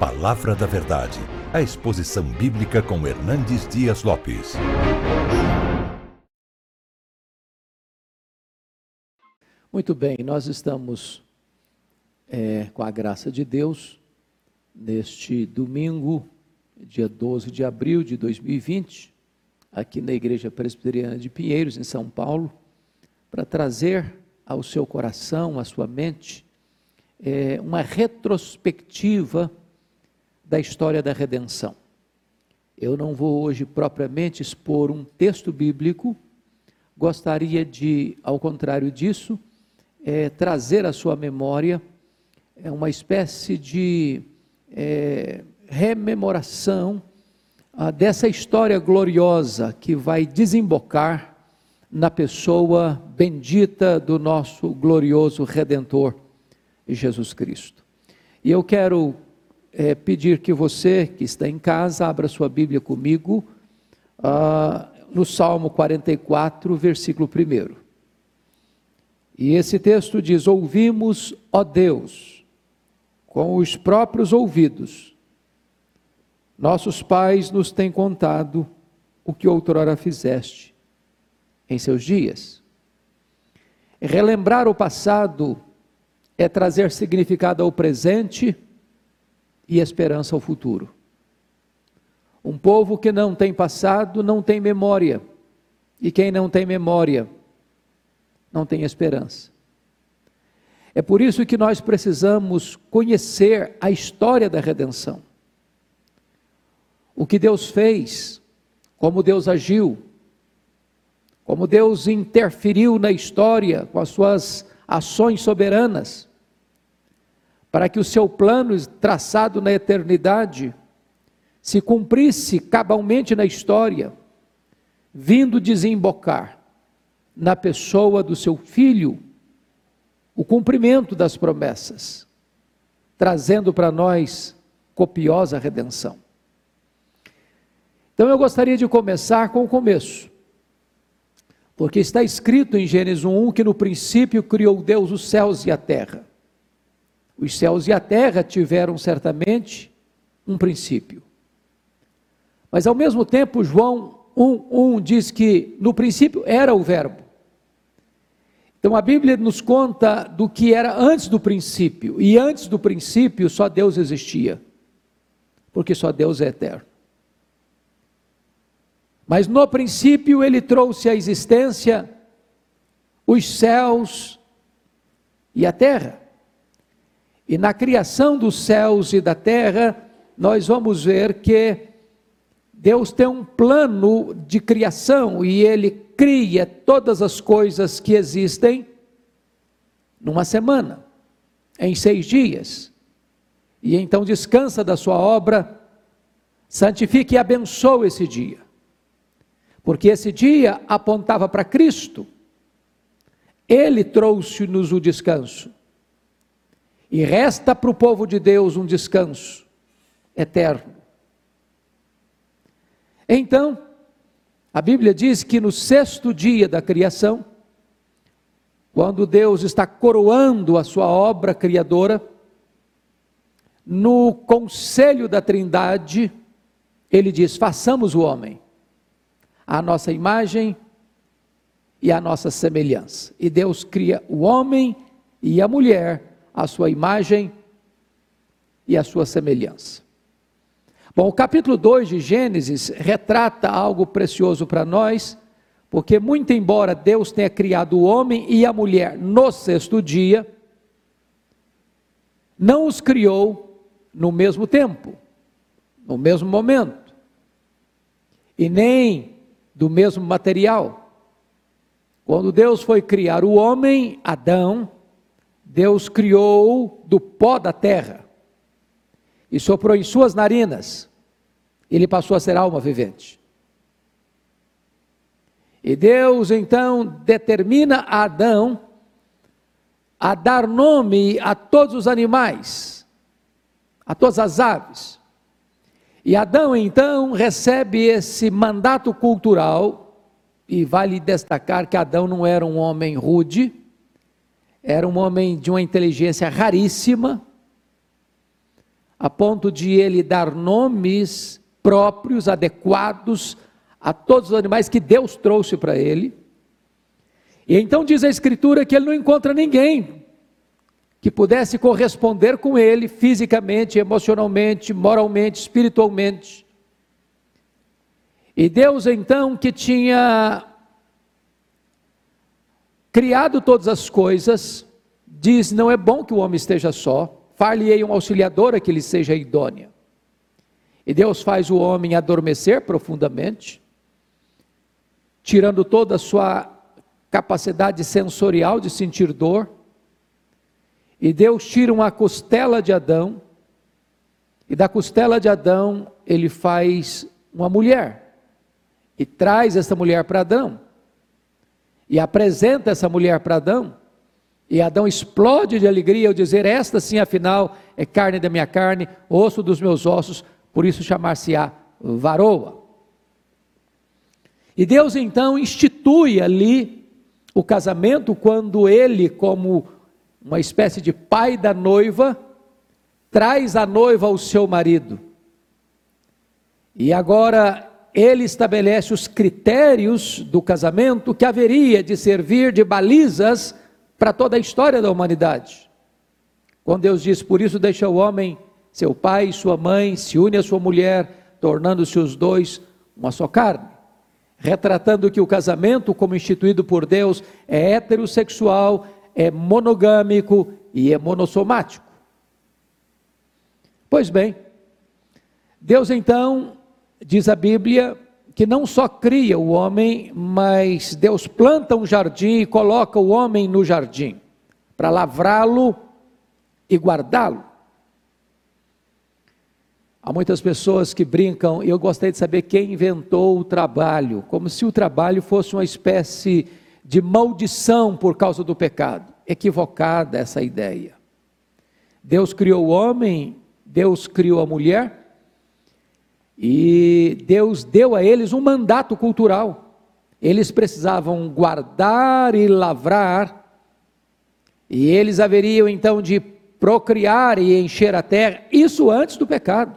Palavra da Verdade, a exposição bíblica com Hernandes Dias Lopes. Muito bem, nós estamos, é, com a graça de Deus, neste domingo, dia 12 de abril de 2020, aqui na Igreja Presbiteriana de Pinheiros, em São Paulo, para trazer ao seu coração, à sua mente, é, uma retrospectiva da história da redenção. Eu não vou hoje propriamente expor um texto bíblico, gostaria de, ao contrário disso, é, trazer à sua memória é, uma espécie de é, rememoração ah, dessa história gloriosa que vai desembocar na pessoa bendita do nosso glorioso Redentor, Jesus Cristo. E eu quero é, pedir que você que está em casa abra sua Bíblia comigo ah, no Salmo 44, versículo 1. E esse texto diz: Ouvimos, ó Deus, com os próprios ouvidos, nossos pais nos têm contado o que outrora fizeste em seus dias. Relembrar o passado é trazer significado ao presente e esperança ao futuro. Um povo que não tem passado não tem memória, e quem não tem memória não tem esperança. É por isso que nós precisamos conhecer a história da redenção. O que Deus fez, como Deus agiu, como Deus interferiu na história com as suas ações soberanas para que o seu plano traçado na eternidade se cumprisse cabalmente na história, vindo desembocar na pessoa do seu filho o cumprimento das promessas, trazendo para nós copiosa redenção. Então eu gostaria de começar com o começo. Porque está escrito em Gênesis 1 que no princípio criou Deus os céus e a terra. Os céus e a terra tiveram certamente um princípio. Mas ao mesmo tempo, João 1:1 diz que no princípio era o Verbo. Então a Bíblia nos conta do que era antes do princípio, e antes do princípio só Deus existia, porque só Deus é eterno. Mas no princípio ele trouxe à existência os céus e a terra. E na criação dos céus e da terra, nós vamos ver que Deus tem um plano de criação e ele cria todas as coisas que existem numa semana, em seis dias. E então descansa da sua obra, santifica e abençoa esse dia. Porque esse dia apontava para Cristo. Ele trouxe-nos o descanso. E resta para o povo de Deus um descanso eterno. Então, a Bíblia diz que no sexto dia da criação, quando Deus está coroando a sua obra criadora, no conselho da Trindade, ele diz: façamos o homem, a nossa imagem e a nossa semelhança. E Deus cria o homem e a mulher a sua imagem e a sua semelhança. Bom, o capítulo 2 de Gênesis retrata algo precioso para nós, porque, muito embora Deus tenha criado o homem e a mulher no sexto dia, não os criou no mesmo tempo, no mesmo momento, e nem do mesmo material. Quando Deus foi criar o homem, Adão, Deus criou do pó da terra e soprou em suas narinas, ele passou a ser alma vivente. E Deus então determina a Adão a dar nome a todos os animais, a todas as aves. E Adão então recebe esse mandato cultural, e vale destacar que Adão não era um homem rude, era um homem de uma inteligência raríssima. a ponto de ele dar nomes próprios, adequados a todos os animais que Deus trouxe para ele. E então diz a Escritura que ele não encontra ninguém que pudesse corresponder com ele fisicamente, emocionalmente, moralmente, espiritualmente. E Deus então que tinha criado todas as coisas, diz: Não é bom que o homem esteja só, far-lhe-ei um auxiliador a que lhe seja idônea. E Deus faz o homem adormecer profundamente, tirando toda a sua capacidade sensorial de sentir dor. E Deus tira uma costela de Adão, e da costela de Adão ele faz uma mulher, e traz essa mulher para Adão e apresenta essa mulher para Adão, e Adão explode de alegria ao dizer: Esta sim, afinal, é carne da minha carne, osso dos meus ossos, por isso chamar-se-á varoa. E Deus então institui ali o casamento quando ele, como uma espécie de pai da noiva, traz a noiva ao seu marido. E agora ele estabelece os critérios do casamento que haveria de servir de balizas para toda a história da humanidade. Quando Deus diz: Por isso deixa o homem, seu pai e sua mãe, se une à sua mulher, tornando-se os dois uma só carne. Retratando que o casamento, como instituído por Deus, é heterossexual, é monogâmico e é monossomático. Pois bem, Deus então diz a Bíblia que não só cria o homem, mas Deus planta um jardim e coloca o homem no jardim para lavrá-lo e guardá-lo. Há muitas pessoas que brincam, e eu gostaria de saber quem inventou o trabalho, como se o trabalho fosse uma espécie de maldição por causa do pecado. Equivocada essa ideia. Deus criou o homem, Deus criou a mulher, e Deus deu a eles um mandato cultural. Eles precisavam guardar e lavrar, e eles haveriam então de procriar e encher a terra, isso antes do pecado.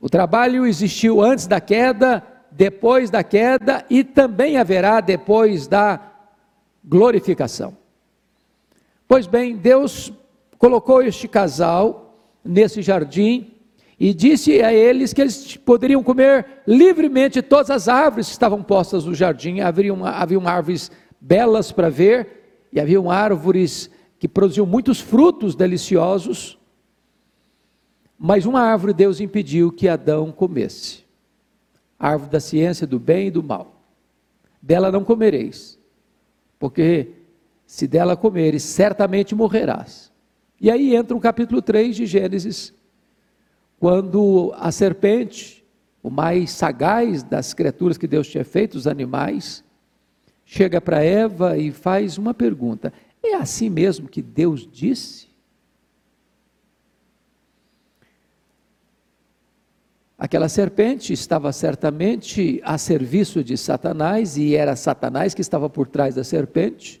O trabalho existiu antes da queda, depois da queda e também haverá depois da glorificação. Pois bem, Deus colocou este casal nesse jardim e disse a eles que eles poderiam comer livremente todas as árvores que estavam postas no jardim. Haviam, haviam árvores belas para ver, e haviam árvores que produziam muitos frutos deliciosos. Mas uma árvore Deus impediu que Adão comesse a árvore da ciência do bem e do mal. Dela não comereis, porque se dela comeres, certamente morrerás. E aí entra o capítulo 3 de Gênesis, quando a serpente, o mais sagaz das criaturas que Deus tinha feito, os animais, chega para Eva e faz uma pergunta: é assim mesmo que Deus disse? Aquela serpente estava certamente a serviço de Satanás, e era Satanás que estava por trás da serpente.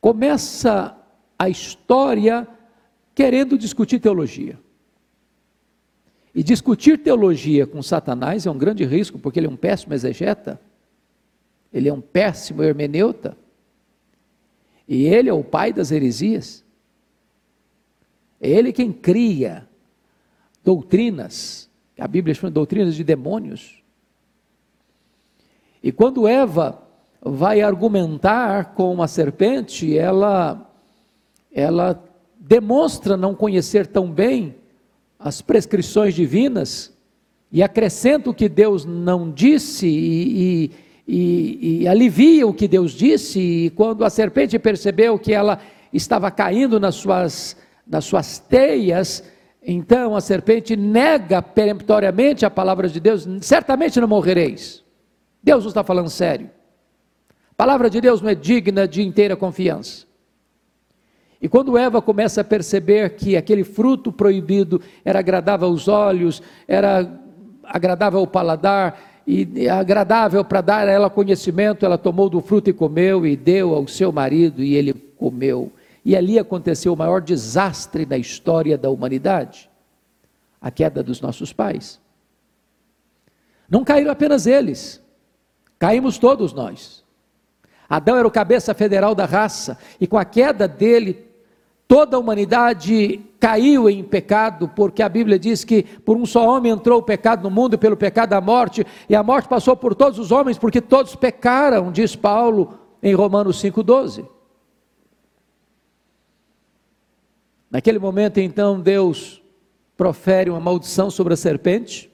Começa a história querendo discutir teologia. E discutir teologia com Satanás é um grande risco, porque ele é um péssimo exegeta, ele é um péssimo hermeneuta, e ele é o pai das heresias. É ele quem cria doutrinas, a Bíblia chama de doutrinas de demônios. E quando Eva vai argumentar com a serpente, ela, ela demonstra não conhecer tão bem as prescrições divinas e acrescenta o que Deus não disse e, e, e, alivia o que Deus disse. E quando a serpente percebeu que ela estava caindo nas suas, nas suas teias, então a serpente nega peremptoriamente a palavra de Deus: certamente não morrereis. Deus não está falando sério. A palavra de Deus não é digna de inteira confiança. E quando Eva começa a perceber que aquele fruto proibido era agradável aos olhos, era agradável ao paladar e agradável para dar a ela conhecimento, ela tomou do fruto e comeu e deu ao seu marido e ele comeu. e ali aconteceu o maior desastre da história da humanidade a queda dos nossos pais. Não caíram apenas eles, caímos todos nós. Adão era o cabeça federal da raça, e com a queda dele, toda a humanidade caiu em pecado, porque a Bíblia diz que por um só homem entrou o pecado no mundo, pelo pecado a morte, e a morte passou por todos os homens, porque todos pecaram, diz Paulo em Romanos 5,12. Naquele momento, então, Deus profere uma maldição sobre a serpente,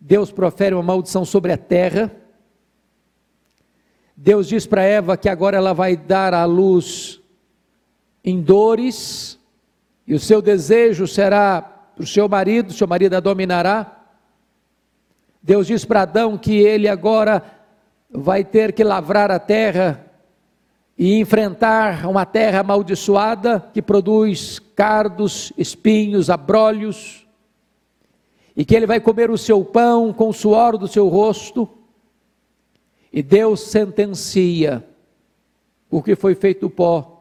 Deus profere uma maldição sobre a terra, Deus diz para Eva que agora ela vai dar à luz em dores, e o seu desejo será para o seu marido, seu marido a dominará. Deus diz para Adão que ele agora vai ter que lavrar a terra e enfrentar uma terra amaldiçoada que produz cardos, espinhos, abrolhos, e que ele vai comer o seu pão com o suor do seu rosto, e Deus sentencia: o que foi feito pó,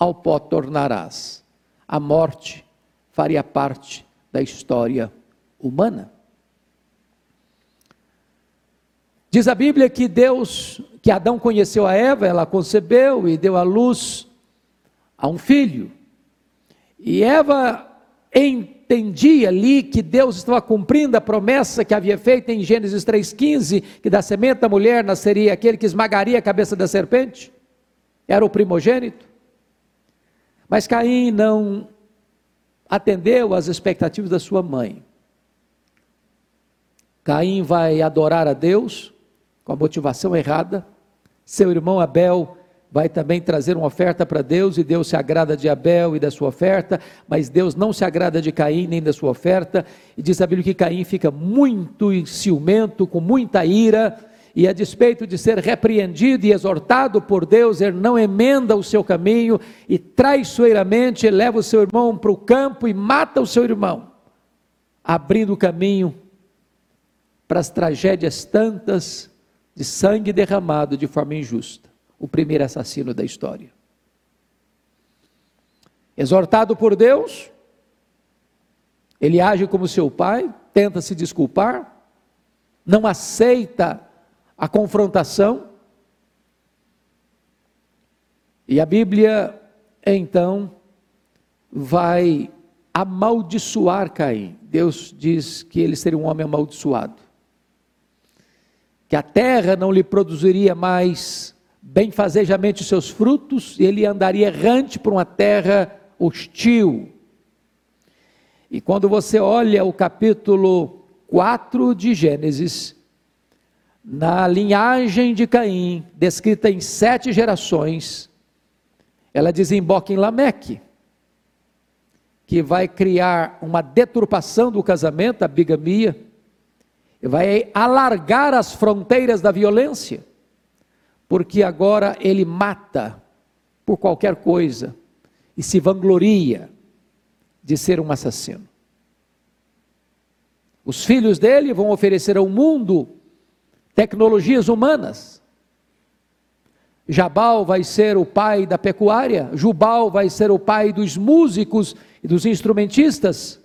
ao pó tornarás. A morte faria parte da história humana. Diz a Bíblia que Deus, que Adão conheceu a Eva, ela concebeu e deu à luz a um filho. E Eva entendia ali que Deus estava cumprindo a promessa que havia feito em Gênesis 3,15, que da semente da mulher nasceria aquele que esmagaria a cabeça da serpente. Era o primogênito. Mas Caim não atendeu às expectativas da sua mãe. Caim vai adorar a Deus, com a motivação errada. Seu irmão Abel vai também trazer uma oferta para Deus, e Deus se agrada de Abel e da sua oferta, mas Deus não se agrada de Caim nem da sua oferta, e diz a Bíblia que Caim fica muito ciumento, com muita ira, e a despeito de ser repreendido e exortado por Deus, ele não emenda o seu caminho e traiçoeiramente leva o seu irmão para o campo e mata o seu irmão, abrindo o caminho para as tragédias tantas de sangue derramado de forma injusta. O primeiro assassino da história. Exortado por Deus, ele age como seu pai, tenta se desculpar, não aceita a confrontação. E a Bíblia, então, vai amaldiçoar Caim. Deus diz que ele seria um homem amaldiçoado que a terra não lhe produziria mais benfazejamente os seus frutos, e ele andaria errante por uma terra hostil. E quando você olha o capítulo 4 de Gênesis, na linhagem de Caim, descrita em sete gerações, ela desemboca em Lameque, que vai criar uma deturpação do casamento, a bigamia, vai alargar as fronteiras da violência, porque agora ele mata por qualquer coisa e se vangloria de ser um assassino. Os filhos dele vão oferecer ao mundo tecnologias humanas. Jabal vai ser o pai da pecuária, Jubal vai ser o pai dos músicos e dos instrumentistas.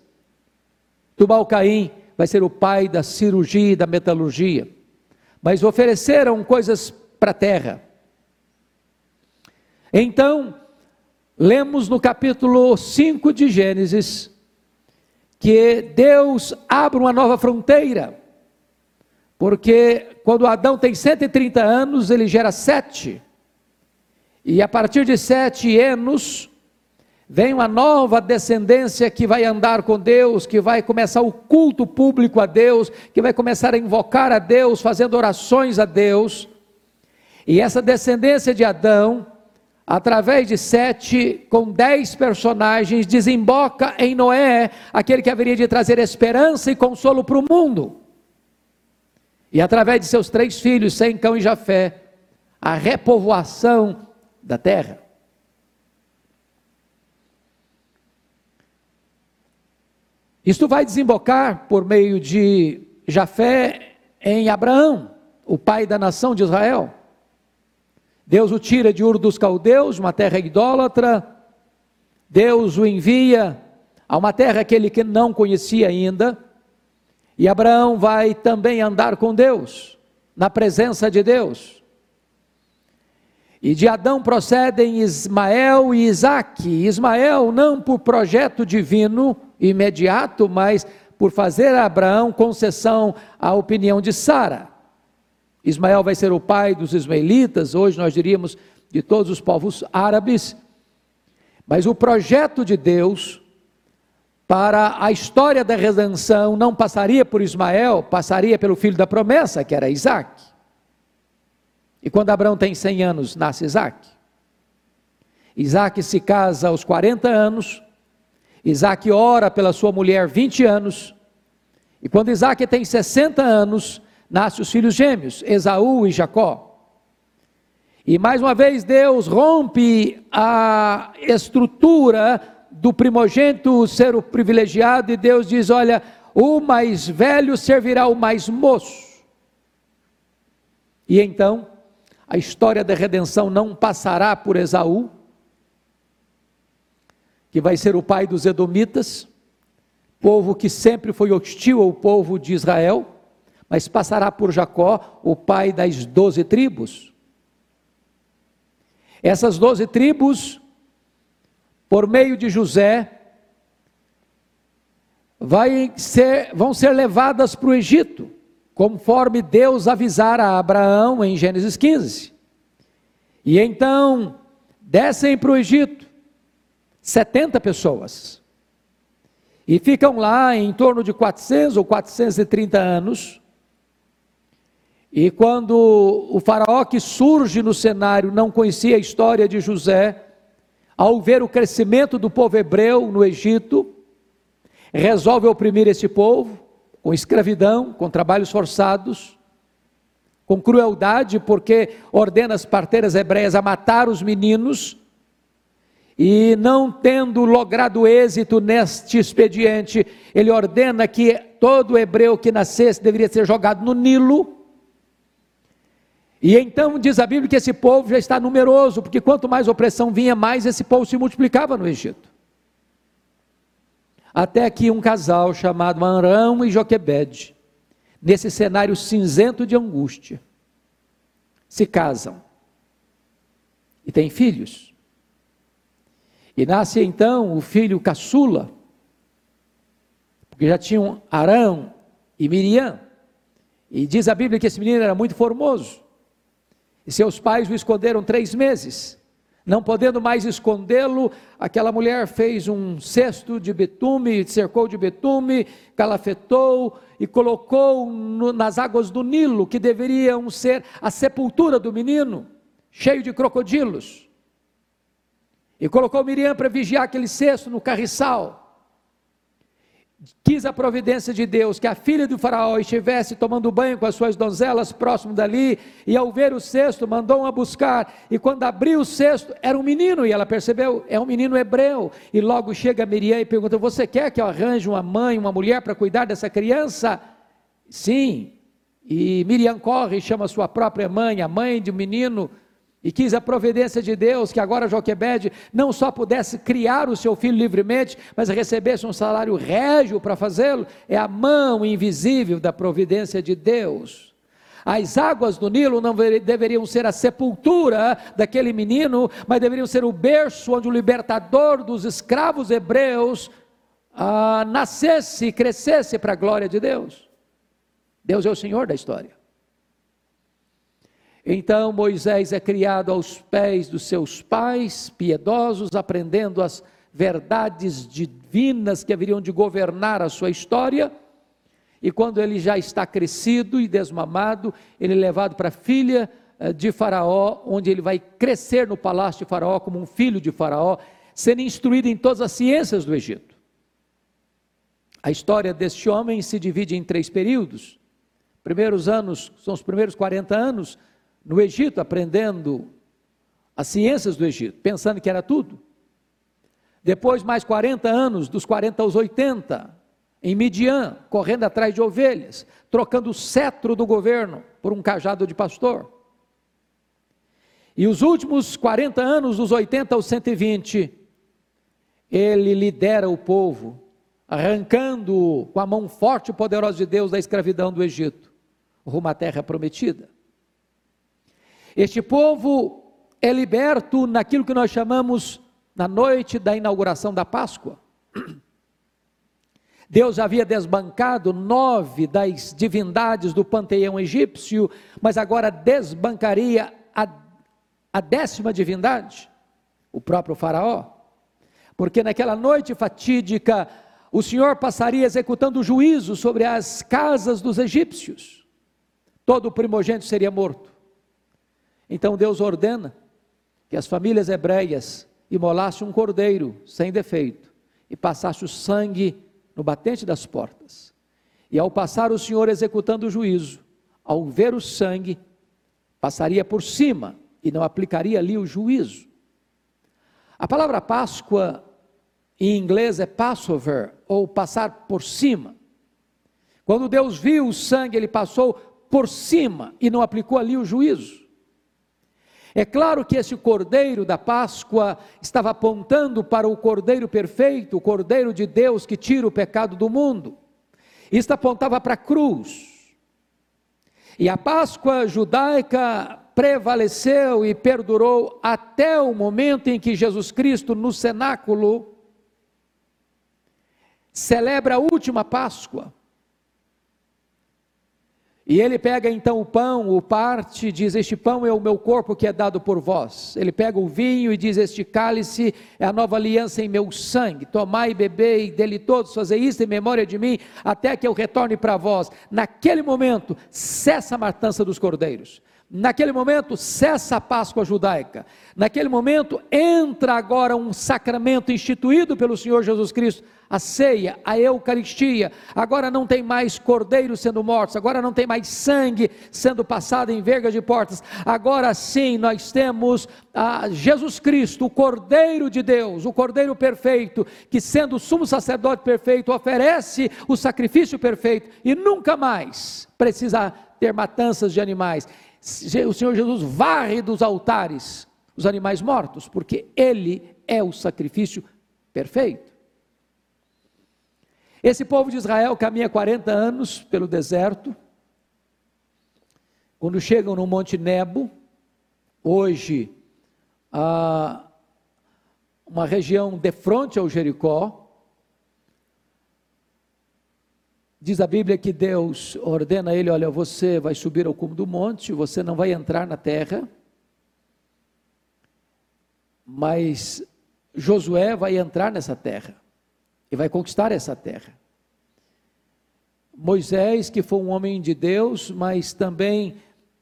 Tubal Caim vai ser o pai da cirurgia e da metalurgia. Mas ofereceram coisas para a terra. Então, lemos no capítulo 5 de Gênesis que Deus abre uma nova fronteira. Porque quando Adão tem 130 anos, ele gera sete. E a partir de sete anos, Vem uma nova descendência que vai andar com Deus, que vai começar o culto público a Deus, que vai começar a invocar a Deus, fazendo orações a Deus. E essa descendência de Adão, através de sete, com dez personagens, desemboca em Noé, aquele que haveria de trazer esperança e consolo para o mundo. E através de seus três filhos, Sem, Cão e Jafé, a repovoação da terra. Isto vai desembocar por meio de Jafé em Abraão, o pai da nação de Israel. Deus o tira de Ur dos Caldeus, uma terra idólatra. Deus o envia a uma terra que ele não conhecia ainda. E Abraão vai também andar com Deus, na presença de Deus. E de Adão procedem Ismael e Isaac. Ismael não por projeto divino imediato, mas por fazer a Abraão concessão à opinião de Sara. Ismael vai ser o pai dos ismaelitas, hoje nós diríamos de todos os povos árabes. Mas o projeto de Deus para a história da redenção não passaria por Ismael, passaria pelo filho da promessa, que era Isaac. E quando Abraão tem 100 anos, nasce Isaac. Isaac se casa aos 40 anos, Isaac ora pela sua mulher 20 anos, e quando Isaac tem 60 anos, nascem os filhos gêmeos, Esaú e Jacó. E mais uma vez Deus rompe a estrutura do primogênito ser o privilegiado, e Deus diz: Olha, o mais velho servirá o mais moço. E então, a história da redenção não passará por Esaú, que vai ser o pai dos Edomitas, povo que sempre foi hostil ao povo de Israel, mas passará por Jacó, o pai das doze tribos. Essas doze tribos por meio de José, ser, vão ser levadas para o Egito, conforme Deus avisara a Abraão em Gênesis 15. E então descem para o Egito 70 pessoas. E ficam lá em torno de 400 ou 430 anos. E quando o faraó que surge no cenário não conhecia a história de José, ao ver o crescimento do povo hebreu no Egito, resolve oprimir esse povo com escravidão, com trabalhos forçados, com crueldade, porque ordena as parteiras hebreias a matar os meninos, e não tendo logrado êxito neste expediente, ele ordena que todo hebreu que nascesse deveria ser jogado no Nilo, e então diz a Bíblia que esse povo já está numeroso, porque quanto mais opressão vinha, mais esse povo se multiplicava no Egito. Até que um casal chamado Arão e Joquebede, nesse cenário cinzento de angústia, se casam e têm filhos. E nasce então o filho caçula, porque já tinham Arão e Miriam. E diz a Bíblia que esse menino era muito formoso. E seus pais o esconderam três meses. Não podendo mais escondê-lo, aquela mulher fez um cesto de betume, cercou de betume, calafetou e colocou no, nas águas do Nilo, que deveriam ser a sepultura do menino, cheio de crocodilos. E colocou Miriam para vigiar aquele cesto no carriçal quis a providência de Deus que a filha do faraó estivesse tomando banho com as suas donzelas próximo dali, e ao ver o cesto, mandou-a buscar, e quando abriu o cesto, era um menino, e ela percebeu, é um menino hebreu, e logo chega Miriam e pergunta, você quer que eu arranje uma mãe, uma mulher para cuidar dessa criança? Sim, e Miriam corre e chama sua própria mãe, a mãe de um menino, e quis a providência de Deus que agora Joquebede não só pudesse criar o seu filho livremente, mas recebesse um salário régio para fazê-lo, é a mão invisível da providência de Deus. As águas do Nilo não deveriam ser a sepultura daquele menino, mas deveriam ser o berço onde o libertador dos escravos hebreus ah, nascesse e crescesse para a glória de Deus. Deus é o Senhor da história. Então Moisés é criado aos pés dos seus pais piedosos, aprendendo as verdades divinas que haveriam de governar a sua história. E quando ele já está crescido e desmamado, ele é levado para a filha eh, de Faraó, onde ele vai crescer no palácio de Faraó como um filho de Faraó, sendo instruído em todas as ciências do Egito. A história deste homem se divide em três períodos. Primeiros anos são os primeiros 40 anos no Egito, aprendendo as ciências do Egito, pensando que era tudo. Depois, mais 40 anos, dos 40 aos 80, em Midian, correndo atrás de ovelhas, trocando o cetro do governo por um cajado de pastor. E os últimos 40 anos, dos 80 aos 120, ele lidera o povo, arrancando com a mão forte e poderosa de Deus da escravidão do Egito, rumo à terra prometida. Este povo é liberto naquilo que nós chamamos na noite da inauguração da Páscoa. Deus havia desbancado nove das divindades do panteão egípcio, mas agora desbancaria a, a décima divindade, o próprio Faraó. Porque naquela noite fatídica, o Senhor passaria executando juízo sobre as casas dos egípcios. Todo primogênito seria morto. Então Deus ordena que as famílias hebreias imolassem um cordeiro sem defeito e passasse o sangue no batente das portas. E ao passar o Senhor executando o juízo, ao ver o sangue, passaria por cima e não aplicaria ali o juízo. A palavra Páscoa em inglês é Passover, ou passar por cima. Quando Deus viu o sangue, ele passou por cima e não aplicou ali o juízo. É claro que esse cordeiro da Páscoa estava apontando para o cordeiro perfeito, o cordeiro de Deus que tira o pecado do mundo. Isto apontava para a cruz. E a Páscoa judaica prevaleceu e perdurou até o momento em que Jesus Cristo, no cenáculo, celebra a última Páscoa. E ele pega então o pão, o parte, diz: Este pão é o meu corpo que é dado por vós. Ele pega o vinho e diz: Este cálice é a nova aliança em meu sangue. Tomai e bebei dele todos, fazei isto em memória de mim, até que eu retorne para vós. Naquele momento, cessa a matança dos cordeiros. Naquele momento, cessa a Páscoa judaica. Naquele momento, entra agora um sacramento instituído pelo Senhor Jesus Cristo, a ceia, a Eucaristia. Agora não tem mais cordeiros sendo mortos, agora não tem mais sangue sendo passado em vergas de portas. Agora sim nós temos a Jesus Cristo, o Cordeiro de Deus, o Cordeiro perfeito, que sendo o sumo sacerdote perfeito, oferece o sacrifício perfeito e nunca mais precisa ter matanças de animais o Senhor Jesus varre dos altares os animais mortos, porque Ele é o sacrifício perfeito. Esse povo de Israel caminha 40 anos pelo deserto. Quando chegam no Monte Nebo, hoje, a uma região de frente ao Jericó, Diz a Bíblia que Deus ordena a ele: olha, você vai subir ao cume do monte, você não vai entrar na terra, mas Josué vai entrar nessa terra e vai conquistar essa terra. Moisés, que foi um homem de Deus, mas também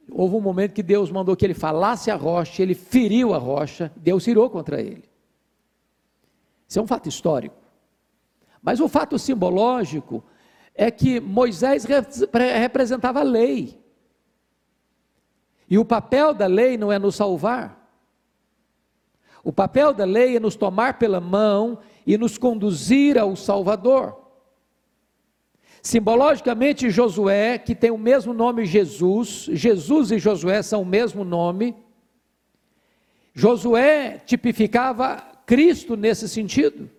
houve um momento que Deus mandou que ele falasse a rocha, ele feriu a rocha, Deus irou contra ele. Isso é um fato histórico. Mas o fato simbológico é que Moisés representava a lei. E o papel da lei não é nos salvar. O papel da lei é nos tomar pela mão e nos conduzir ao Salvador. Simbologicamente, Josué, que tem o mesmo nome Jesus, Jesus e Josué são o mesmo nome. Josué tipificava Cristo nesse sentido.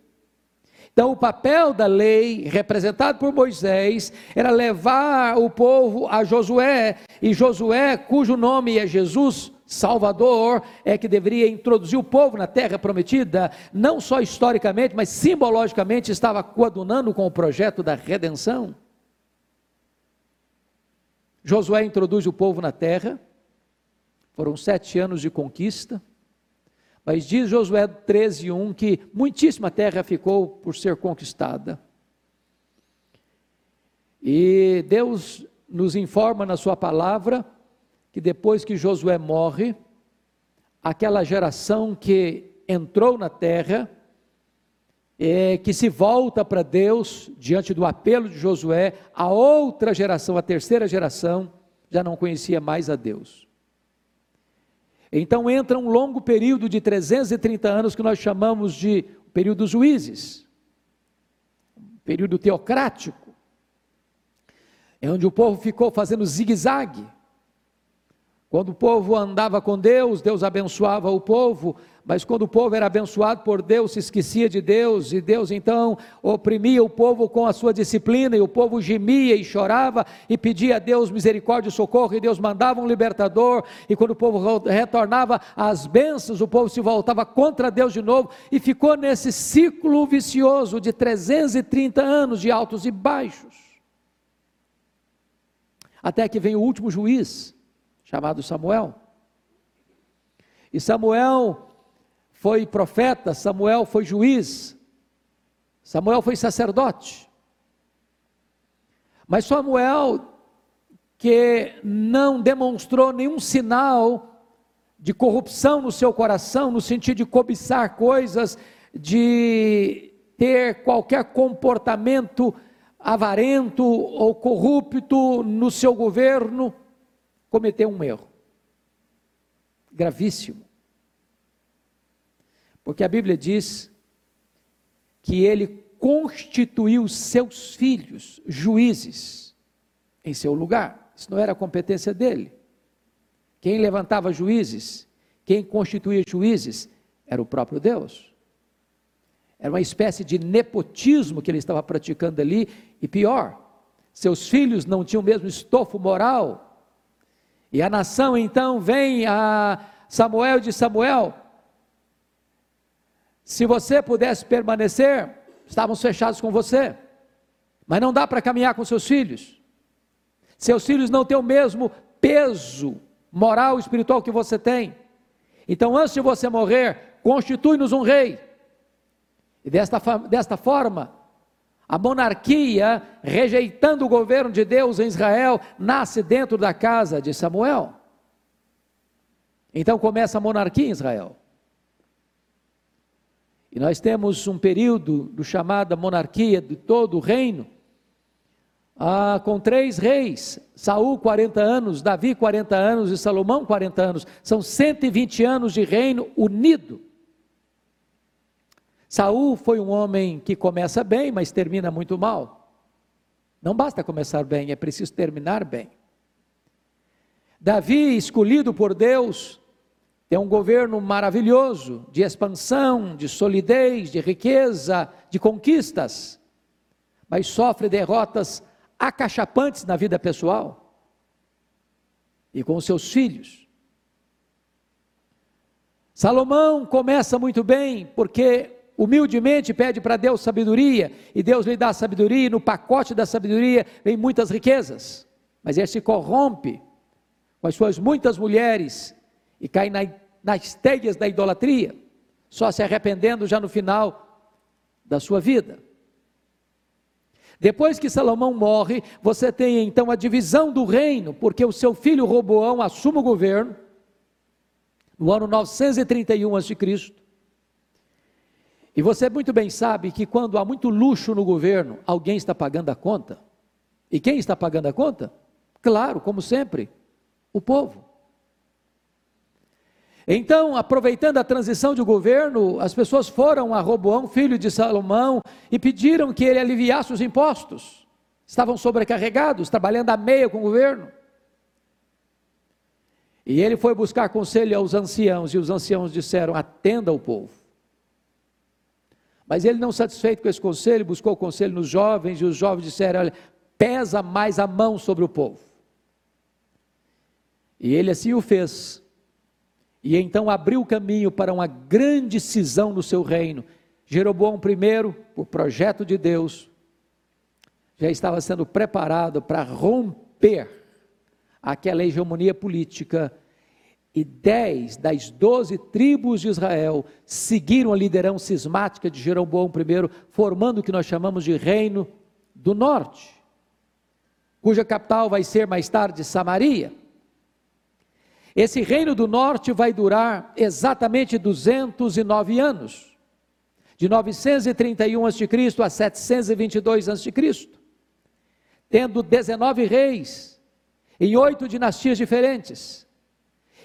Então, o papel da lei, representado por Moisés, era levar o povo a Josué, e Josué, cujo nome é Jesus, Salvador, é que deveria introduzir o povo na terra prometida, não só historicamente, mas simbologicamente estava coadunando com o projeto da redenção. Josué introduz o povo na terra, foram sete anos de conquista, mas diz Josué 13, 1 que muitíssima terra ficou por ser conquistada. E Deus nos informa na Sua palavra que depois que Josué morre, aquela geração que entrou na terra, é, que se volta para Deus diante do apelo de Josué, a outra geração, a terceira geração, já não conhecia mais a Deus. Então entra um longo período de 330 anos que nós chamamos de período dos juízes, período teocrático, é onde o povo ficou fazendo zigue-zague, Quando o povo andava com Deus, Deus abençoava o povo, mas quando o povo era abençoado por Deus, se esquecia de Deus, e Deus então oprimia o povo com a sua disciplina, e o povo gemia e chorava e pedia a Deus misericórdia e socorro, e Deus mandava um libertador, e quando o povo retornava às bênçãos, o povo se voltava contra Deus de novo, e ficou nesse ciclo vicioso de 330 anos de altos e baixos. Até que vem o último juiz, chamado Samuel. E Samuel foi profeta, Samuel foi juiz, Samuel foi sacerdote. Mas Samuel, que não demonstrou nenhum sinal de corrupção no seu coração, no sentido de cobiçar coisas, de ter qualquer comportamento avarento ou corrupto no seu governo, cometeu um erro gravíssimo. Porque a Bíblia diz que ele constituiu seus filhos juízes em seu lugar. Isso não era competência dele. Quem levantava juízes, quem constituía juízes, era o próprio Deus. Era uma espécie de nepotismo que ele estava praticando ali, e pior, seus filhos não tinham o mesmo estofo moral e a nação então vem a Samuel de Samuel. Se você pudesse permanecer, estávamos fechados com você. Mas não dá para caminhar com seus filhos. Seus filhos não têm o mesmo peso moral e espiritual que você tem. Então, antes de você morrer, constitui-nos um rei. E desta, desta forma, a monarquia, rejeitando o governo de Deus em Israel, nasce dentro da casa de Samuel. Então começa a monarquia em Israel. E nós temos um período do chamada monarquia de todo o reino, ah, com três reis: Saul 40 anos, Davi 40 anos e Salomão 40 anos. São 120 anos de reino unido. Saul foi um homem que começa bem, mas termina muito mal. Não basta começar bem, é preciso terminar bem. Davi, escolhido por Deus, tem um governo maravilhoso de expansão, de solidez, de riqueza, de conquistas, mas sofre derrotas acachapantes na vida pessoal e com seus filhos. Salomão começa muito bem, porque humildemente pede para Deus sabedoria, e Deus lhe dá sabedoria, e no pacote da sabedoria vem muitas riquezas, mas ele se corrompe com as suas muitas mulheres e cai na, nas teias da idolatria, só se arrependendo já no final da sua vida. Depois que Salomão morre, você tem então a divisão do reino, porque o seu filho Roboão assume o governo no ano 931 a.C. E você muito bem sabe que quando há muito luxo no governo, alguém está pagando a conta. E quem está pagando a conta? Claro, como sempre, o povo. Então, aproveitando a transição de governo, as pessoas foram a Roboão, filho de Salomão, e pediram que ele aliviasse os impostos. Estavam sobrecarregados, trabalhando a meia com o governo. E ele foi buscar conselho aos anciãos, e os anciãos disseram: atenda o povo. Mas ele, não satisfeito com esse conselho, buscou conselho nos jovens, e os jovens disseram: olha, pesa mais a mão sobre o povo. E ele assim o fez. E então abriu o caminho para uma grande cisão no seu reino. Jeroboão I, por projeto de Deus, já estava sendo preparado para romper aquela hegemonia política e dez das doze tribos de Israel seguiram a liderança cismática de Jeroboão I, formando o que nós chamamos de Reino do Norte, cuja capital vai ser mais tarde Samaria. Esse Reino do Norte vai durar exatamente 209 anos, de 931 a.C. a 722 a.C., tendo 19 reis em oito dinastias diferentes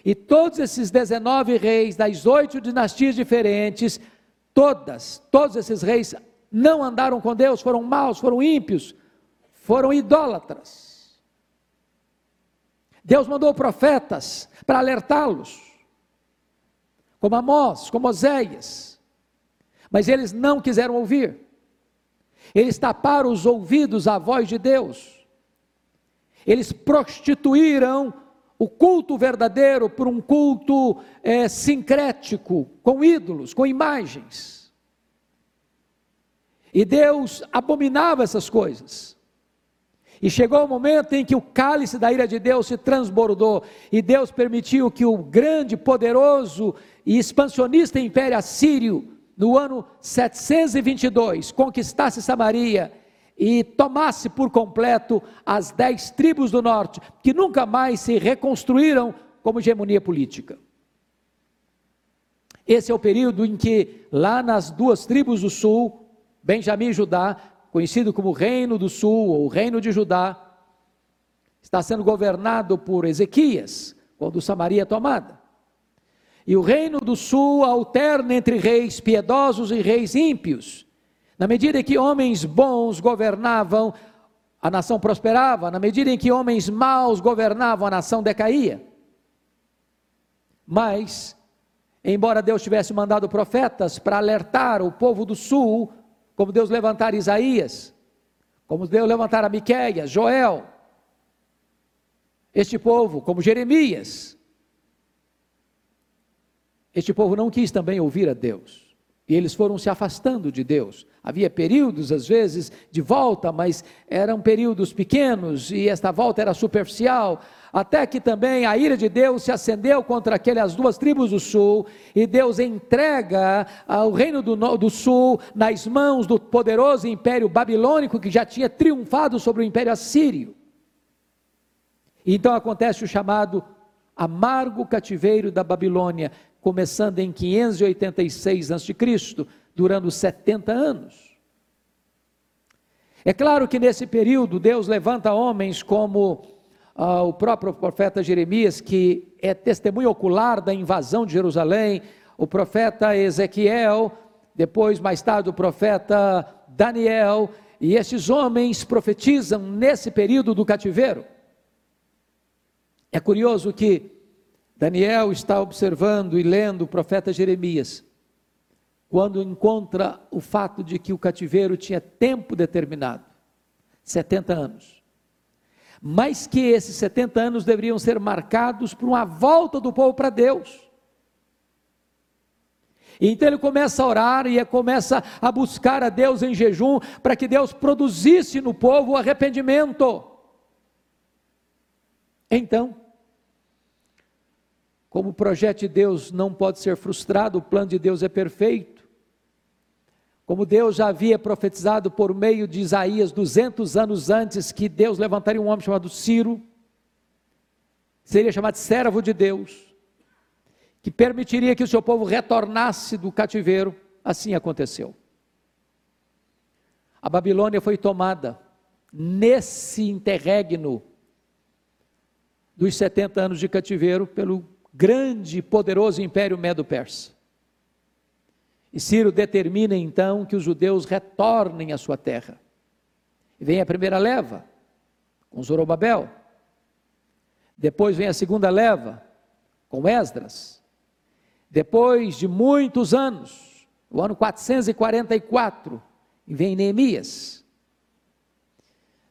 e todos esses 19 reis das oito dinastias diferentes, todas, todos esses reis não andaram com Deus, foram maus, foram ímpios, foram idólatras. Deus mandou profetas para alertá-los, como Amós, como Oséias, mas eles não quiseram ouvir. Eles taparam os ouvidos à voz de Deus. Eles prostituíram o culto verdadeiro por um culto é, sincrético, com ídolos, com imagens. E Deus abominava essas coisas. E chegou o momento em que o cálice da ira de Deus se transbordou, e Deus permitiu que o grande, poderoso e expansionista império assírio, no ano 722, conquistasse Samaria e tomasse por completo as dez tribos do norte, que nunca mais se reconstruíram como hegemonia política. Esse é o período em que, lá nas duas tribos do sul, Benjamim e Judá, conhecido como Reino do Sul ou Reino de Judá, está sendo governado por Ezequias, quando Samaria é tomada. E o Reino do Sul alterna entre reis piedosos e reis ímpios. Na medida em que homens bons governavam, a nação prosperava, na medida em que homens maus governavam, a nação decaía. Mas, embora Deus tivesse mandado profetas para alertar o povo do sul, como Deus levantar Isaías, como Deus levantar Miqueias, Joel, este povo, como Jeremias, este povo não quis também ouvir a Deus. E eles foram se afastando de Deus. Havia períodos, às vezes, de volta, mas eram períodos pequenos e esta volta era superficial. Até que também a ira de Deus se acendeu contra aquelas duas tribos do sul, e Deus entrega o reino do, do sul nas mãos do poderoso império babilônico que já tinha triunfado sobre o império assírio. Então acontece o chamado amargo cativeiro da Babilônia, começando em 586 a.C., durando 70 anos. É claro que nesse período Deus levanta homens como ah, o próprio profeta Jeremias, que é testemunho ocular da invasão de Jerusalém, o profeta Ezequiel, depois, mais tarde, o profeta Daniel, e esses homens profetizam nesse período do cativeiro. É curioso que Daniel está observando e lendo o profeta Jeremias, quando encontra o fato de que o cativeiro tinha tempo determinado 70 anos. Mas que esses 70 anos deveriam ser marcados por uma volta do povo para Deus. Então ele começa a orar e começa a buscar a Deus em jejum para que Deus produzisse no povo o arrependimento. Então, como o projeto de Deus não pode ser frustrado, o plano de Deus é perfeito. Como Deus já havia profetizado por meio de Isaías 200 anos antes que Deus levantaria um homem chamado Ciro, seria chamado servo de Deus, que permitiria que o seu povo retornasse do cativeiro, assim aconteceu. A Babilônia foi tomada nesse interregno dos 70 anos de cativeiro pelo grande e poderoso império medo-persa. E Ciro determina então que os judeus retornem à sua terra. E vem a primeira leva, com Zorobabel. Depois vem a segunda leva, com Esdras. Depois de muitos anos, o ano 444, vem Neemias.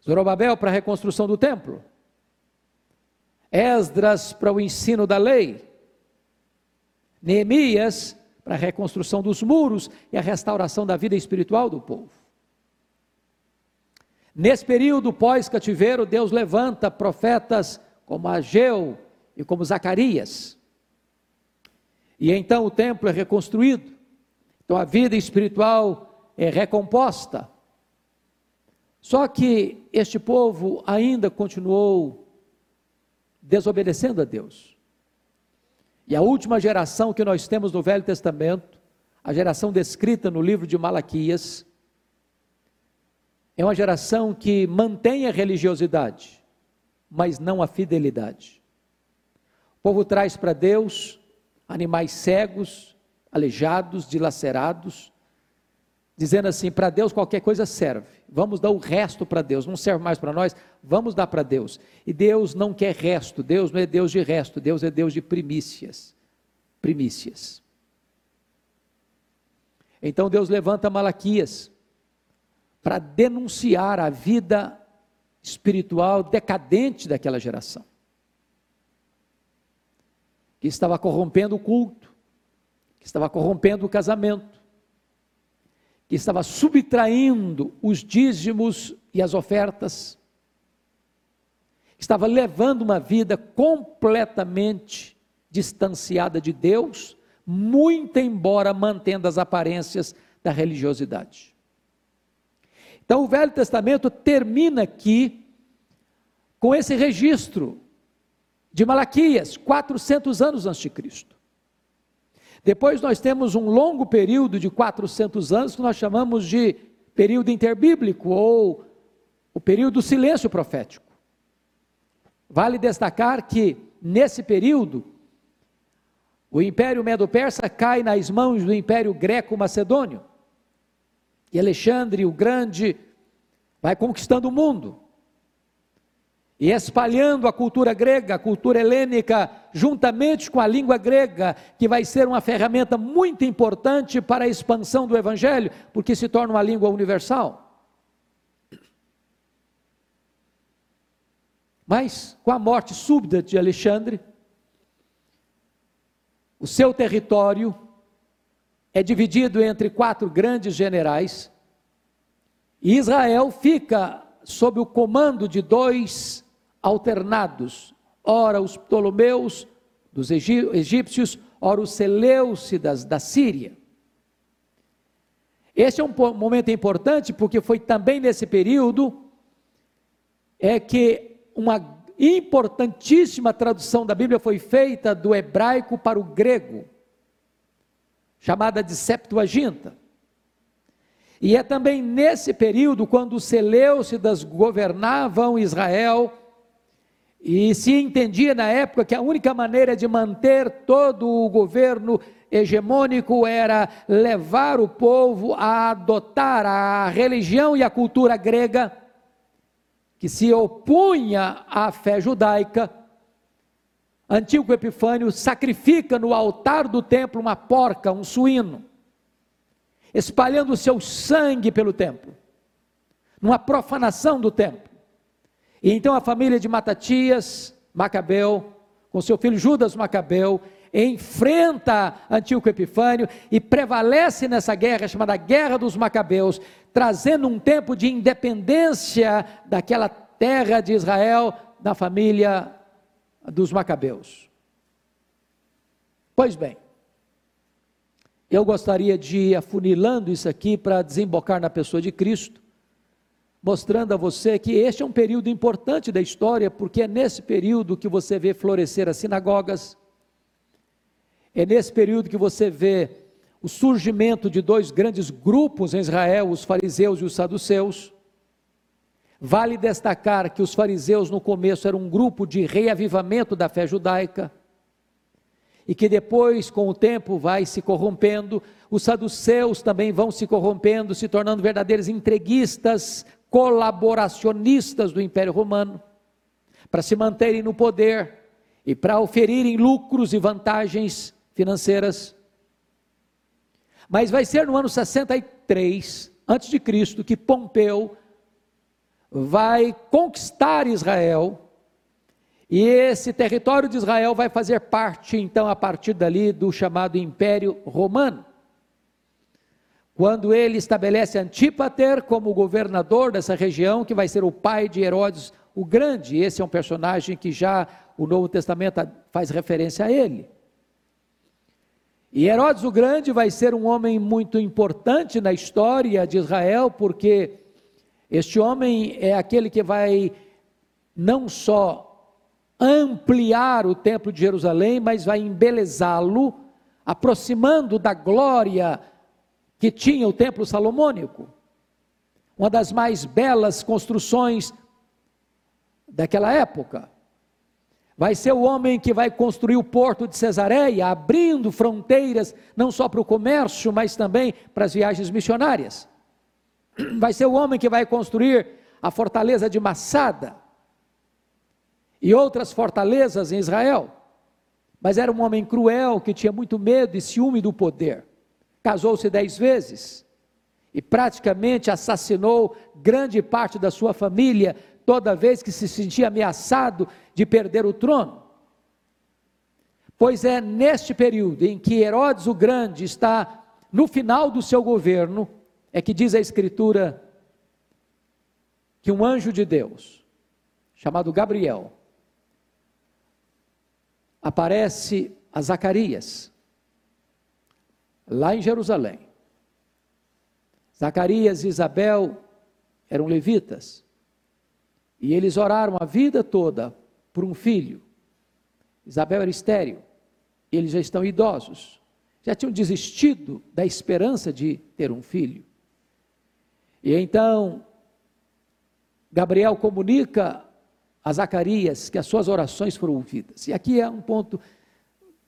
Zorobabel para a reconstrução do templo. Esdras para o ensino da lei, Neemias para a reconstrução dos muros e a restauração da vida espiritual do povo. Nesse período pós-cativeiro, Deus levanta profetas como Ageu e como Zacarias. E então o templo é reconstruído. Então a vida espiritual é recomposta. Só que este povo ainda continuou desobedecendo a Deus. E a última geração que nós temos no Velho Testamento, a geração descrita no livro de Malaquias, é uma geração que mantém a religiosidade, mas não a fidelidade. O povo traz para Deus animais cegos, aleijados, dilacerados, dizendo assim: para Deus qualquer coisa serve. vamos dar o resto para Deus, não serve mais para nós, vamos dar para Deus. E Deus não quer resto, Deus não é Deus de resto, Deus é Deus de primícias. Primícias. Então Deus levanta Malaquias para denunciar a vida espiritual decadente daquela geração, que estava corrompendo o culto, que estava corrompendo o casamento, que estava subtraindo os dízimos e as ofertas, estava levando uma vida completamente distanciada de Deus, muito embora mantendo as aparências da religiosidade. Então, o Velho Testamento termina aqui com esse registro de Malaquias, 400 anos antes de Cristo. Depois nós temos um longo período de 400 anos que nós chamamos de período interbíblico ou o período do silêncio profético. Vale destacar que nesse período o Império Medo-Persa cai nas mãos do Império Greco-Macedônio. E Alexandre o Grande vai conquistando o mundo e espalhando a cultura grega, a cultura helênica, juntamente com a língua grega, que vai ser uma ferramenta muito importante para a expansão do evangelho, porque se torna uma língua universal. Mas, com a morte súbita de Alexandre, o seu território é dividido entre quatro grandes generais, e Israel fica sob o comando de dois alternados, ora os Ptolomeus dos egípcios, ora os Seleucidas da Síria. Esse é um momento importante porque foi também nesse período é que uma importantíssima tradução da Bíblia foi feita do hebraico para o grego chamada de Septuaginta. E é também nesse período, quando os Seleucidas governavam Israel, e se entendia na época que a única maneira de manter todo o governo hegemônico era levar o povo a adotar a religião e a cultura grega, que se opunha à fé judaica, Antíoco Epifânio sacrifica no altar do templo uma porca, um suíno, espalhando o seu sangue pelo templo, numa profanação do templo. E então a família de Matatias, Macabeu, com seu filho Judas Macabeu, enfrenta Antíoco Epifânio e prevalece nessa guerra chamada Guerra dos Macabeus, trazendo um tempo de independência daquela terra de Israel da família dos Macabeus. Pois bem, eu gostaria de ir afunilando isso aqui para desembocar na pessoa de Cristo, mostrando a você que este é um período importante da história, porque é nesse período que você vê florescer as sinagogas, é nesse período que você vê o surgimento de dois grandes grupos em Israel, os fariseus e os saduceus. Vale destacar que os fariseus no começo eram um grupo de reavivamento da fé judaica e que depois, com o tempo, vai se corrompendo. Os saduceus também vão se corrompendo, se tornando verdadeiros entreguistas, colaboracionistas do Império Romano, para se manterem no poder e para oferirem lucros e vantagens financeiras. Mas vai ser no ano 63 antes de Cristo que Pompeu vai conquistar Israel, e esse território de Israel vai fazer parte, então, a partir dali, do chamado Império Romano. Quando ele estabelece Antípater como governador dessa região, que vai ser o pai de Herodes o Grande, esse é um personagem que já o Novo Testamento faz referência a ele. E Herodes o Grande vai ser um homem muito importante na história de Israel, porque este homem é aquele que vai não só ampliar o templo de Jerusalém, mas vai embelezá-lo, aproximando da glória que tinha o templo salomônico. Uma das mais belas construções daquela época. Vai ser o homem que vai construir o porto de Cesareia, abrindo fronteiras não só para o comércio, mas também para as viagens missionárias. vai ser o homem que vai construir a fortaleza de Massada e outras fortalezas em Israel. Mas era um homem cruel que tinha muito medo e ciúme do poder. Casou-se dez vezes e praticamente assassinou grande parte da sua família toda vez que se sentia ameaçado de perder o trono. Pois é neste período em que Herodes o Grande está no final do seu governo, é que diz a Escritura que um anjo de Deus, chamado Gabriel, aparece a Zacarias, lá em Jerusalém. Zacarias e Isabel eram levitas, e eles oraram a vida toda por um filho. Isabel era estéril, eles já estão idosos, já tinham desistido da esperança de ter um filho. E então, Gabriel comunica a Zacarias que as suas orações foram ouvidas. E aqui é um ponto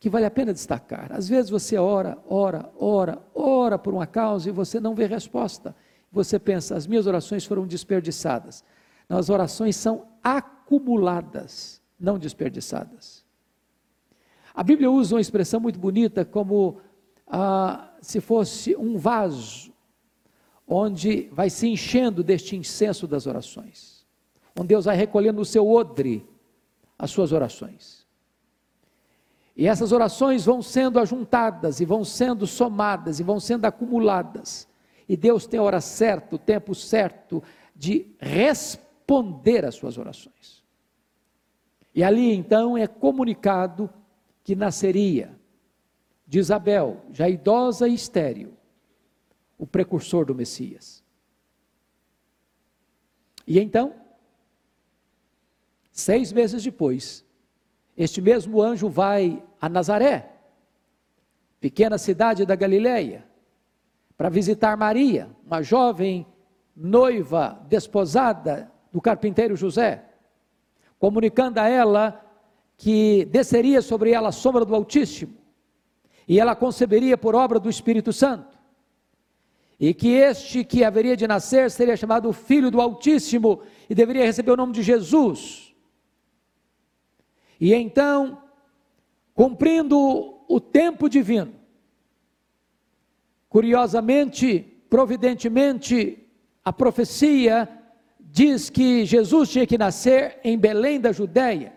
que vale a pena destacar. Às vezes você ora, ora, ora, ora por uma causa e você não vê resposta. Você pensa, as minhas orações foram desperdiçadas. Não, as orações são acumuladas, não desperdiçadas. A Bíblia usa uma expressão muito bonita como ah, se fosse um vaso onde vai se enchendo deste incenso das orações, onde Deus vai recolhendo no seu odre as suas orações. E essas orações vão sendo ajuntadas e vão sendo somadas e vão sendo acumuladas. E Deus tem a hora certa, o tempo certo de responder às suas orações. E ali então é comunicado que nasceria de Isabel, já idosa e estéril, o precursor do Messias. E então, seis meses depois, este mesmo anjo vai a Nazaré, pequena cidade da Galileia, para visitar Maria, uma jovem noiva desposada do carpinteiro José, comunicando a ela que desceria sobre ela a sombra do Altíssimo, e ela conceberia por obra do Espírito Santo e que este que haveria de nascer seria chamado Filho do Altíssimo e deveria receber o nome de Jesus. E então, cumprindo o tempo divino, curiosamente, providentemente, a profecia diz que Jesus tinha que nascer em Belém da Judéia,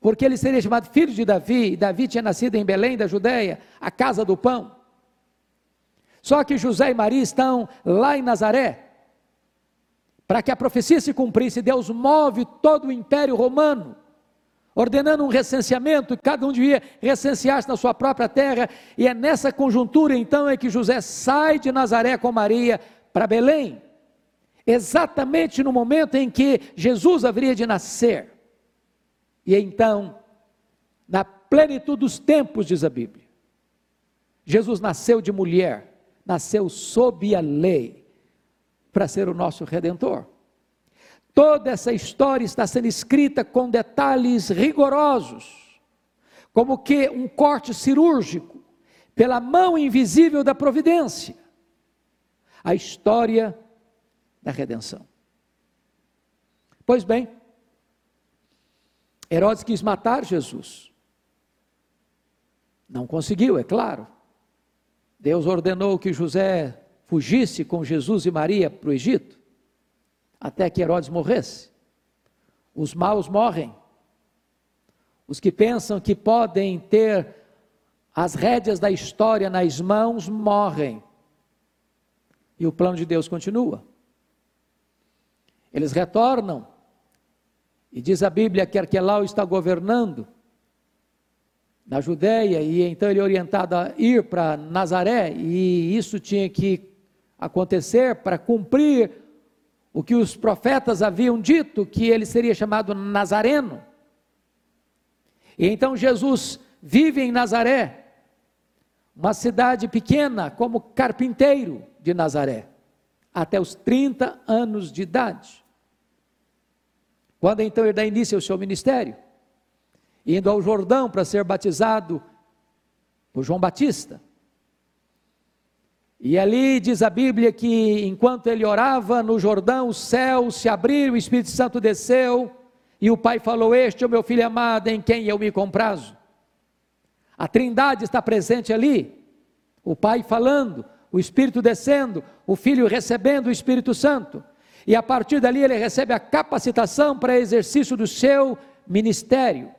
porque ele seria chamado filho de Davi, e Davi tinha nascido em Belém da Judéia, a casa do pão. Só que José e Maria estão lá em Nazaré. Para que a profecia se cumprisse, Deus move todo o império romano, ordenando um recenseamento, cada um devia recensear-se na sua própria terra, e é nessa conjuntura então é que José sai de Nazaré com Maria para Belém, exatamente no momento em que Jesus haveria de nascer. E então, na plenitude dos tempos, diz a Bíblia, Jesus nasceu de mulher, nasceu sob a lei para ser o nosso redentor. Toda essa história está sendo escrita com detalhes rigorosos, como que um corte cirúrgico pela mão invisível da providência. A história da redenção. Pois bem, Herodes quis matar Jesus. Não conseguiu, é claro. Deus ordenou que José fugisse com Jesus e Maria para o Egito, até que Herodes morresse. Os maus morrem. Os que pensam que podem ter as rédeas da história nas mãos morrem. E o plano de Deus continua. Eles retornam. E diz a Bíblia que Arquelau está governando na Judéia, e então ele é orientado a ir para Nazaré, e isso tinha que acontecer para cumprir o que os profetas haviam dito, que ele seria chamado Nazareno. E então Jesus vive em Nazaré, uma cidade pequena, como carpinteiro de Nazaré, até os 30 anos de idade. Quando então ele dá início ao seu ministério, indo ao Jordão para ser batizado por João Batista. E ali diz a Bíblia que enquanto ele orava no Jordão, o céu se abriu, o Espírito Santo desceu, e o Pai falou: Este é o meu filho amado, em quem eu me comprazo. A Trindade está presente ali, o Pai falando, o Espírito descendo, o Filho recebendo o Espírito Santo. E a partir dali ele recebe a capacitação para exercício do seu ministério.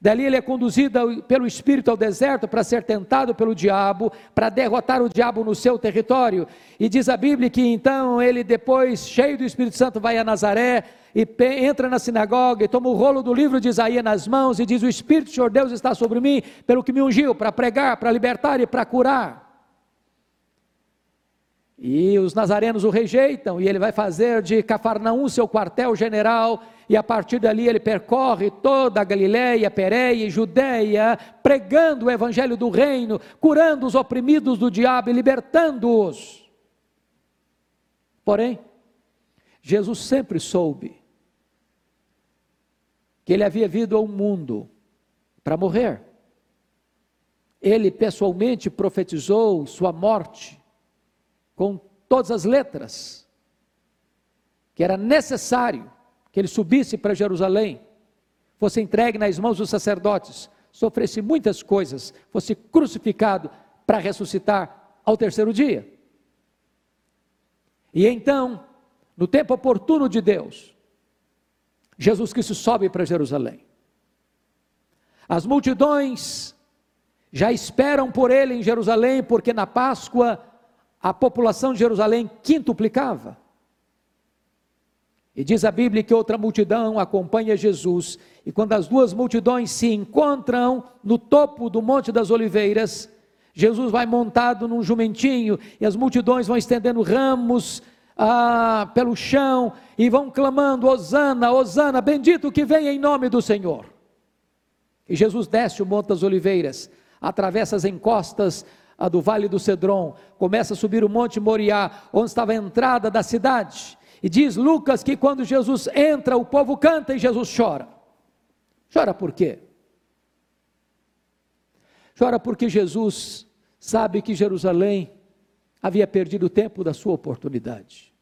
Dali ele é conduzido pelo Espírito ao deserto para ser tentado pelo diabo, para derrotar o diabo no seu território. E diz a Bíblia que então ele, depois, cheio do Espírito Santo, vai a Nazaré e entra na sinagoga e toma o rolo do livro de Isaías nas mãos e diz: O Espírito Senhor Deus está sobre mim, pelo que me ungiu, para pregar, para libertar e para curar. E os nazarenos o rejeitam, e ele vai fazer de Cafarnaum seu quartel-general, e a partir dali ele percorre toda a Galiléia, Pérea e Judéia, pregando o evangelho do reino, curando os oprimidos do diabo e libertando-os. Porém, Jesus sempre soube que ele havia vindo ao mundo para morrer. Ele pessoalmente profetizou sua morte com todas as letras, que era necessário que ele subisse para Jerusalém, fosse entregue nas mãos dos sacerdotes, sofresse muitas coisas, fosse crucificado para ressuscitar ao terceiro dia. E então, no tempo oportuno de Deus, Jesus Cristo sobe para Jerusalém. As multidões já esperam por ele em Jerusalém, porque na Páscoa a população de Jerusalém quintuplicava. E diz a Bíblia que outra multidão acompanha Jesus, e quando as duas multidões se encontram no topo do Monte das Oliveiras, Jesus vai montado num jumentinho, e as multidões vão estendendo ramos ah, pelo chão, e vão clamando: Hosana, Hosana, bendito que vem em nome do Senhor. E Jesus desce o Monte das Oliveiras, atravessa as encostas a do Vale do Cedron, começa a subir o Monte Moriá, onde estava a entrada da cidade. E diz Lucas que quando Jesus entra, o povo canta e Jesus chora. Chora por quê? Chora porque Jesus sabe que Jerusalém havia perdido o tempo da sua oportunidade.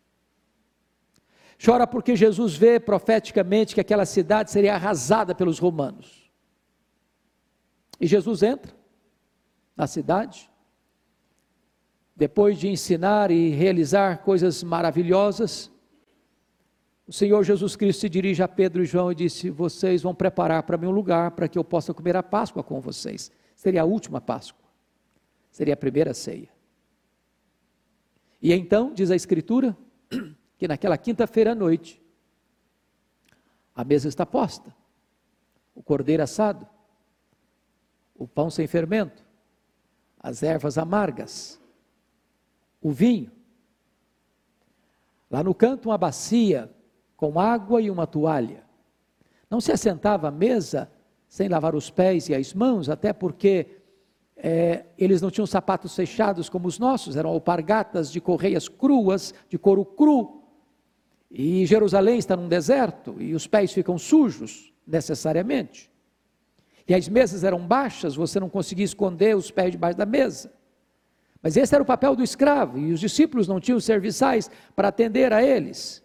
Chora porque Jesus vê profeticamente que aquela cidade seria arrasada pelos romanos. E Jesus entra na cidade, depois de ensinar e realizar coisas maravilhosas, o Senhor Jesus Cristo se dirige a Pedro e João e disse: Vocês vão preparar para mim um lugar para que eu possa comer a Páscoa com vocês. Seria a última Páscoa, seria a primeira ceia. E então, diz a Escritura, que naquela quinta-feira à noite, a mesa está posta, o cordeiro assado, o pão sem fermento, as ervas amargas, o vinho. Lá no canto, uma bacia com água e uma toalha. Não se assentava à mesa sem lavar os pés e as mãos, até porque é, eles não tinham sapatos fechados como os nossos, eram alpargatas de correias cruas, de couro cru. E Jerusalém está num deserto e os pés ficam sujos, necessariamente. E as mesas eram baixas, você não conseguia esconder os pés debaixo da mesa. Mas esse era o papel do escravo, e os discípulos não tinham serviçais para atender a eles.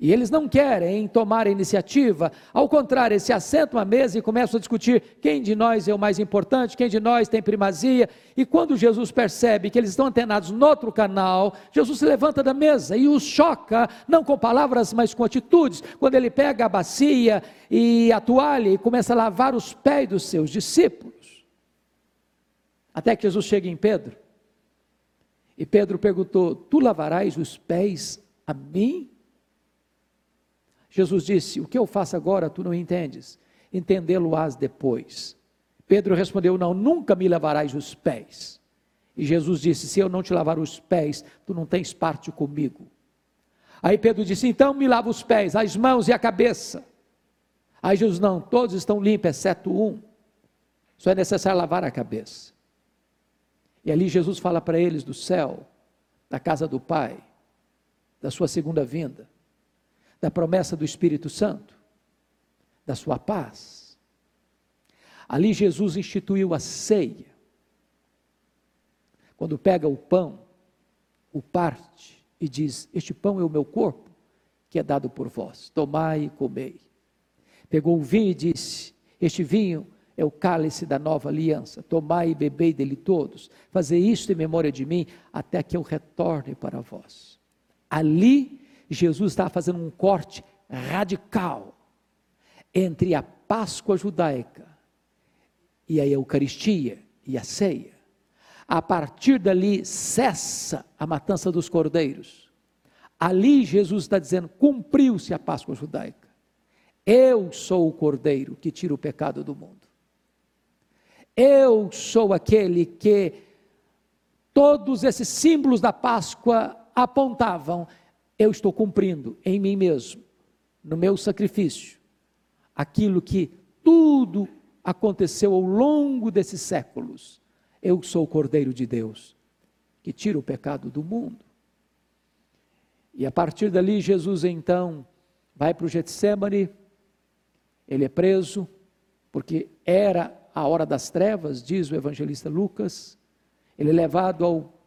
E eles não querem tomar a iniciativa, ao contrário, eles se assentam à mesa e começam a discutir quem de nós é o mais importante, quem de nós tem primazia. E quando Jesus percebe que eles estão antenados no outro canal, Jesus se levanta da mesa e os choca, não com palavras, mas com atitudes. Quando ele pega a bacia e a toalha e começa a lavar os pés dos seus discípulos. Até que Jesus chega em Pedro e Pedro perguntou: Tu lavarás os pés a mim? Jesus disse: O que eu faço agora tu não entendes, entendê-lo-ás depois. Pedro respondeu: Não, nunca me lavarás os pés. E Jesus disse: Se eu não te lavar os pés, tu não tens parte comigo. Aí Pedro disse: Então me lava os pés, as mãos e a cabeça. Aí Jesus: Não, todos estão limpos, exceto um. Só é necessário lavar a cabeça. E ali Jesus fala para eles do céu, da casa do Pai, da sua segunda vinda, da promessa do Espírito Santo, da sua paz. Ali Jesus instituiu a ceia. Quando pega o pão o parte e diz: Este pão é o meu corpo, que é dado por vós, tomai e comei. Pegou o vinho e disse: Este vinho é o cálice da nova aliança, tomai e bebei dele todos, fazei isto em memória de mim, até que eu retorne para vós. Ali, Jesus estava fazendo um corte radical entre a Páscoa judaica e a Eucaristia e a ceia. A partir dali cessa a matança dos cordeiros. Ali Jesus está dizendo: cumpriu-se a Páscoa judaica. Eu sou o cordeiro que tira o pecado do mundo. Eu sou aquele que todos esses símbolos da Páscoa apontavam. Eu estou cumprindo em mim mesmo, no meu sacrifício, aquilo que tudo aconteceu ao longo desses séculos. Eu sou o Cordeiro de Deus, que tira o pecado do mundo. E a partir dali, Jesus então vai para o Getsemane, ele é preso, porque era a hora das trevas, diz o evangelista Lucas. Ele é levado ao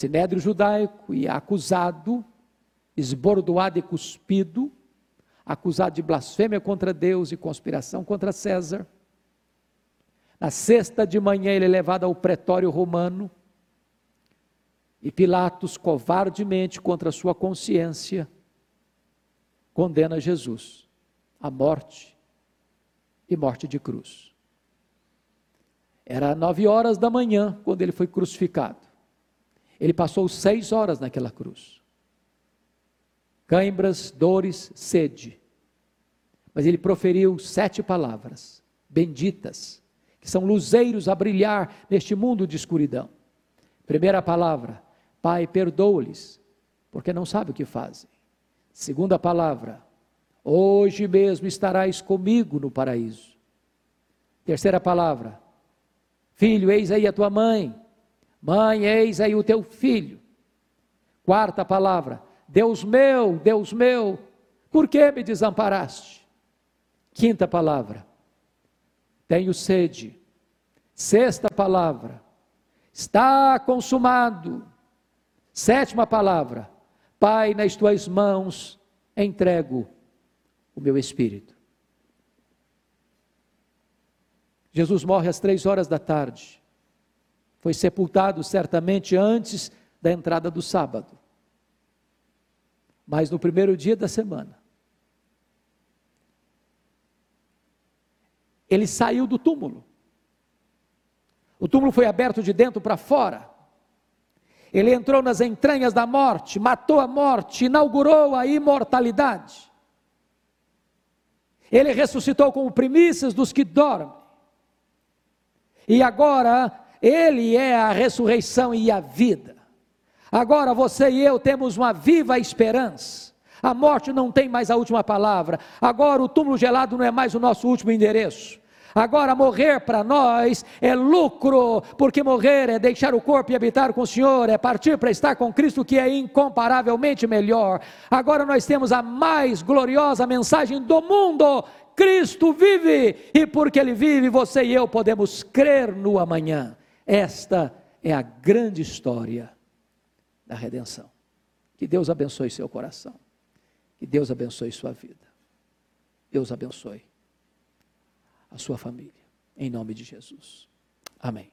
sinédrio judaico e acusado, esbordoado e cuspido, acusado de blasfêmia contra Deus e conspiração contra César. Na sexta de manhã ele é levado ao pretório romano e Pilatos, covardemente contra sua consciência, condena Jesus à morte e morte de cruz. Era nove horas da manhã quando ele foi crucificado. Ele passou seis horas naquela cruz. Cãibras, dores, sede. Mas ele proferiu sete palavras benditas, que são luzeiros a brilhar neste mundo de escuridão. Primeira palavra, Pai, perdoa-lhes, porque não sabe o que fazem. Segunda palavra, hoje mesmo estarás comigo no paraíso. Terceira palavra, filho, eis aí a tua mãe. Mãe, eis aí o teu filho. Quarta palavra, Deus meu, Deus meu, por que me desamparaste? Quinta palavra, tenho sede. Sexta palavra, está consumado. Sétima palavra, Pai, nas tuas mãos entrego o meu espírito. Jesus morre às três horas da tarde. Foi sepultado certamente antes da entrada do sábado. Mas no primeiro dia da semana, ele saiu do túmulo. O túmulo foi aberto de dentro para fora. Ele entrou nas entranhas da morte, matou a morte, inaugurou a imortalidade. Ele ressuscitou como primícias dos que dormem. E agora, Ele é a ressurreição e a vida. Agora você e eu temos uma viva esperança. A morte não tem mais a última palavra. Agora o túmulo gelado não é mais o nosso último endereço. Agora, morrer para nós é lucro, porque morrer é deixar o corpo e habitar com o Senhor, é partir para estar com Cristo, que é incomparavelmente melhor. Agora nós temos a mais gloriosa mensagem do mundo: Cristo vive, e porque Ele vive, você e eu podemos crer no amanhã. Esta é a grande história da redenção. Que Deus abençoe seu coração, que Deus abençoe sua vida. Deus abençoe a sua família. Em nome de Jesus. Amém.